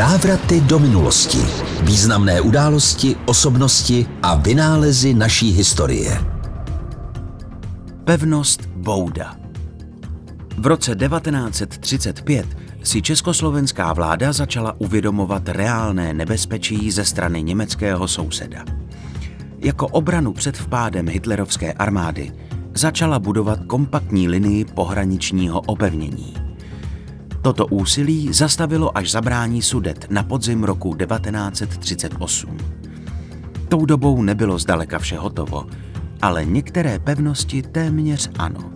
Návraty do minulosti. Významné události, osobnosti a vynálezy naší historie. Pevnost Bouda. V roce 1935 si československá vláda začala uvědomovat reálné nebezpečí ze strany německého souseda. Jako obranu před vpádem hitlerovské armády začala budovat kompaktní linii pohraničního opevnění. Toto úsilí zastavilo až zabrání Sudet na podzim roku 1938. Tou dobou nebylo zdaleka vše hotovo, ale některé pevnosti téměř ano.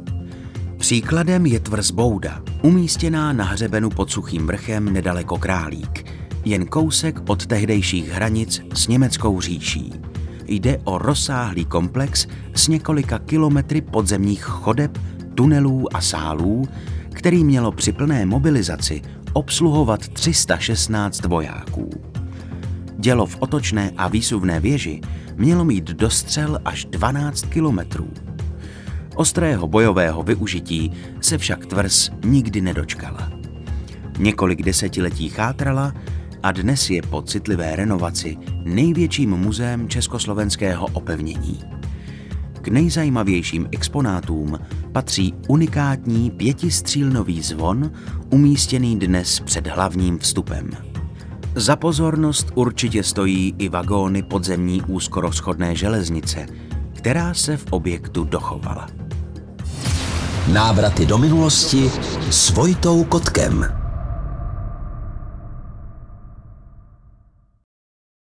Příkladem je tvrz Bouda, umístěná na hřebenu pod suchým vrchem nedaleko Králík, jen kousek od tehdejších hranic s německou říší. Jde o rozsáhlý komplex s několika kilometry podzemních chodeb, tunelů a sálů, který mělo při plné mobilizaci obsluhovat 316 vojáků. Dělo v otočné a výsuvné věži mělo mít dostřel až 12 kilometrů. Ostrého bojového využití se však tvrz nikdy nedočkala. Několik desetiletí chátrala a dnes je po citlivé renovaci největším muzeem československého opevnění. K nejzajímavějším exponátům patří unikátní pětistřílnový zvon, umístěný dnes před hlavním vstupem. Za pozornost určitě stojí i vagóny podzemní úzkorozchodné železnice, která se v objektu dochovala. Návraty do minulosti s Vojtou Kotkem.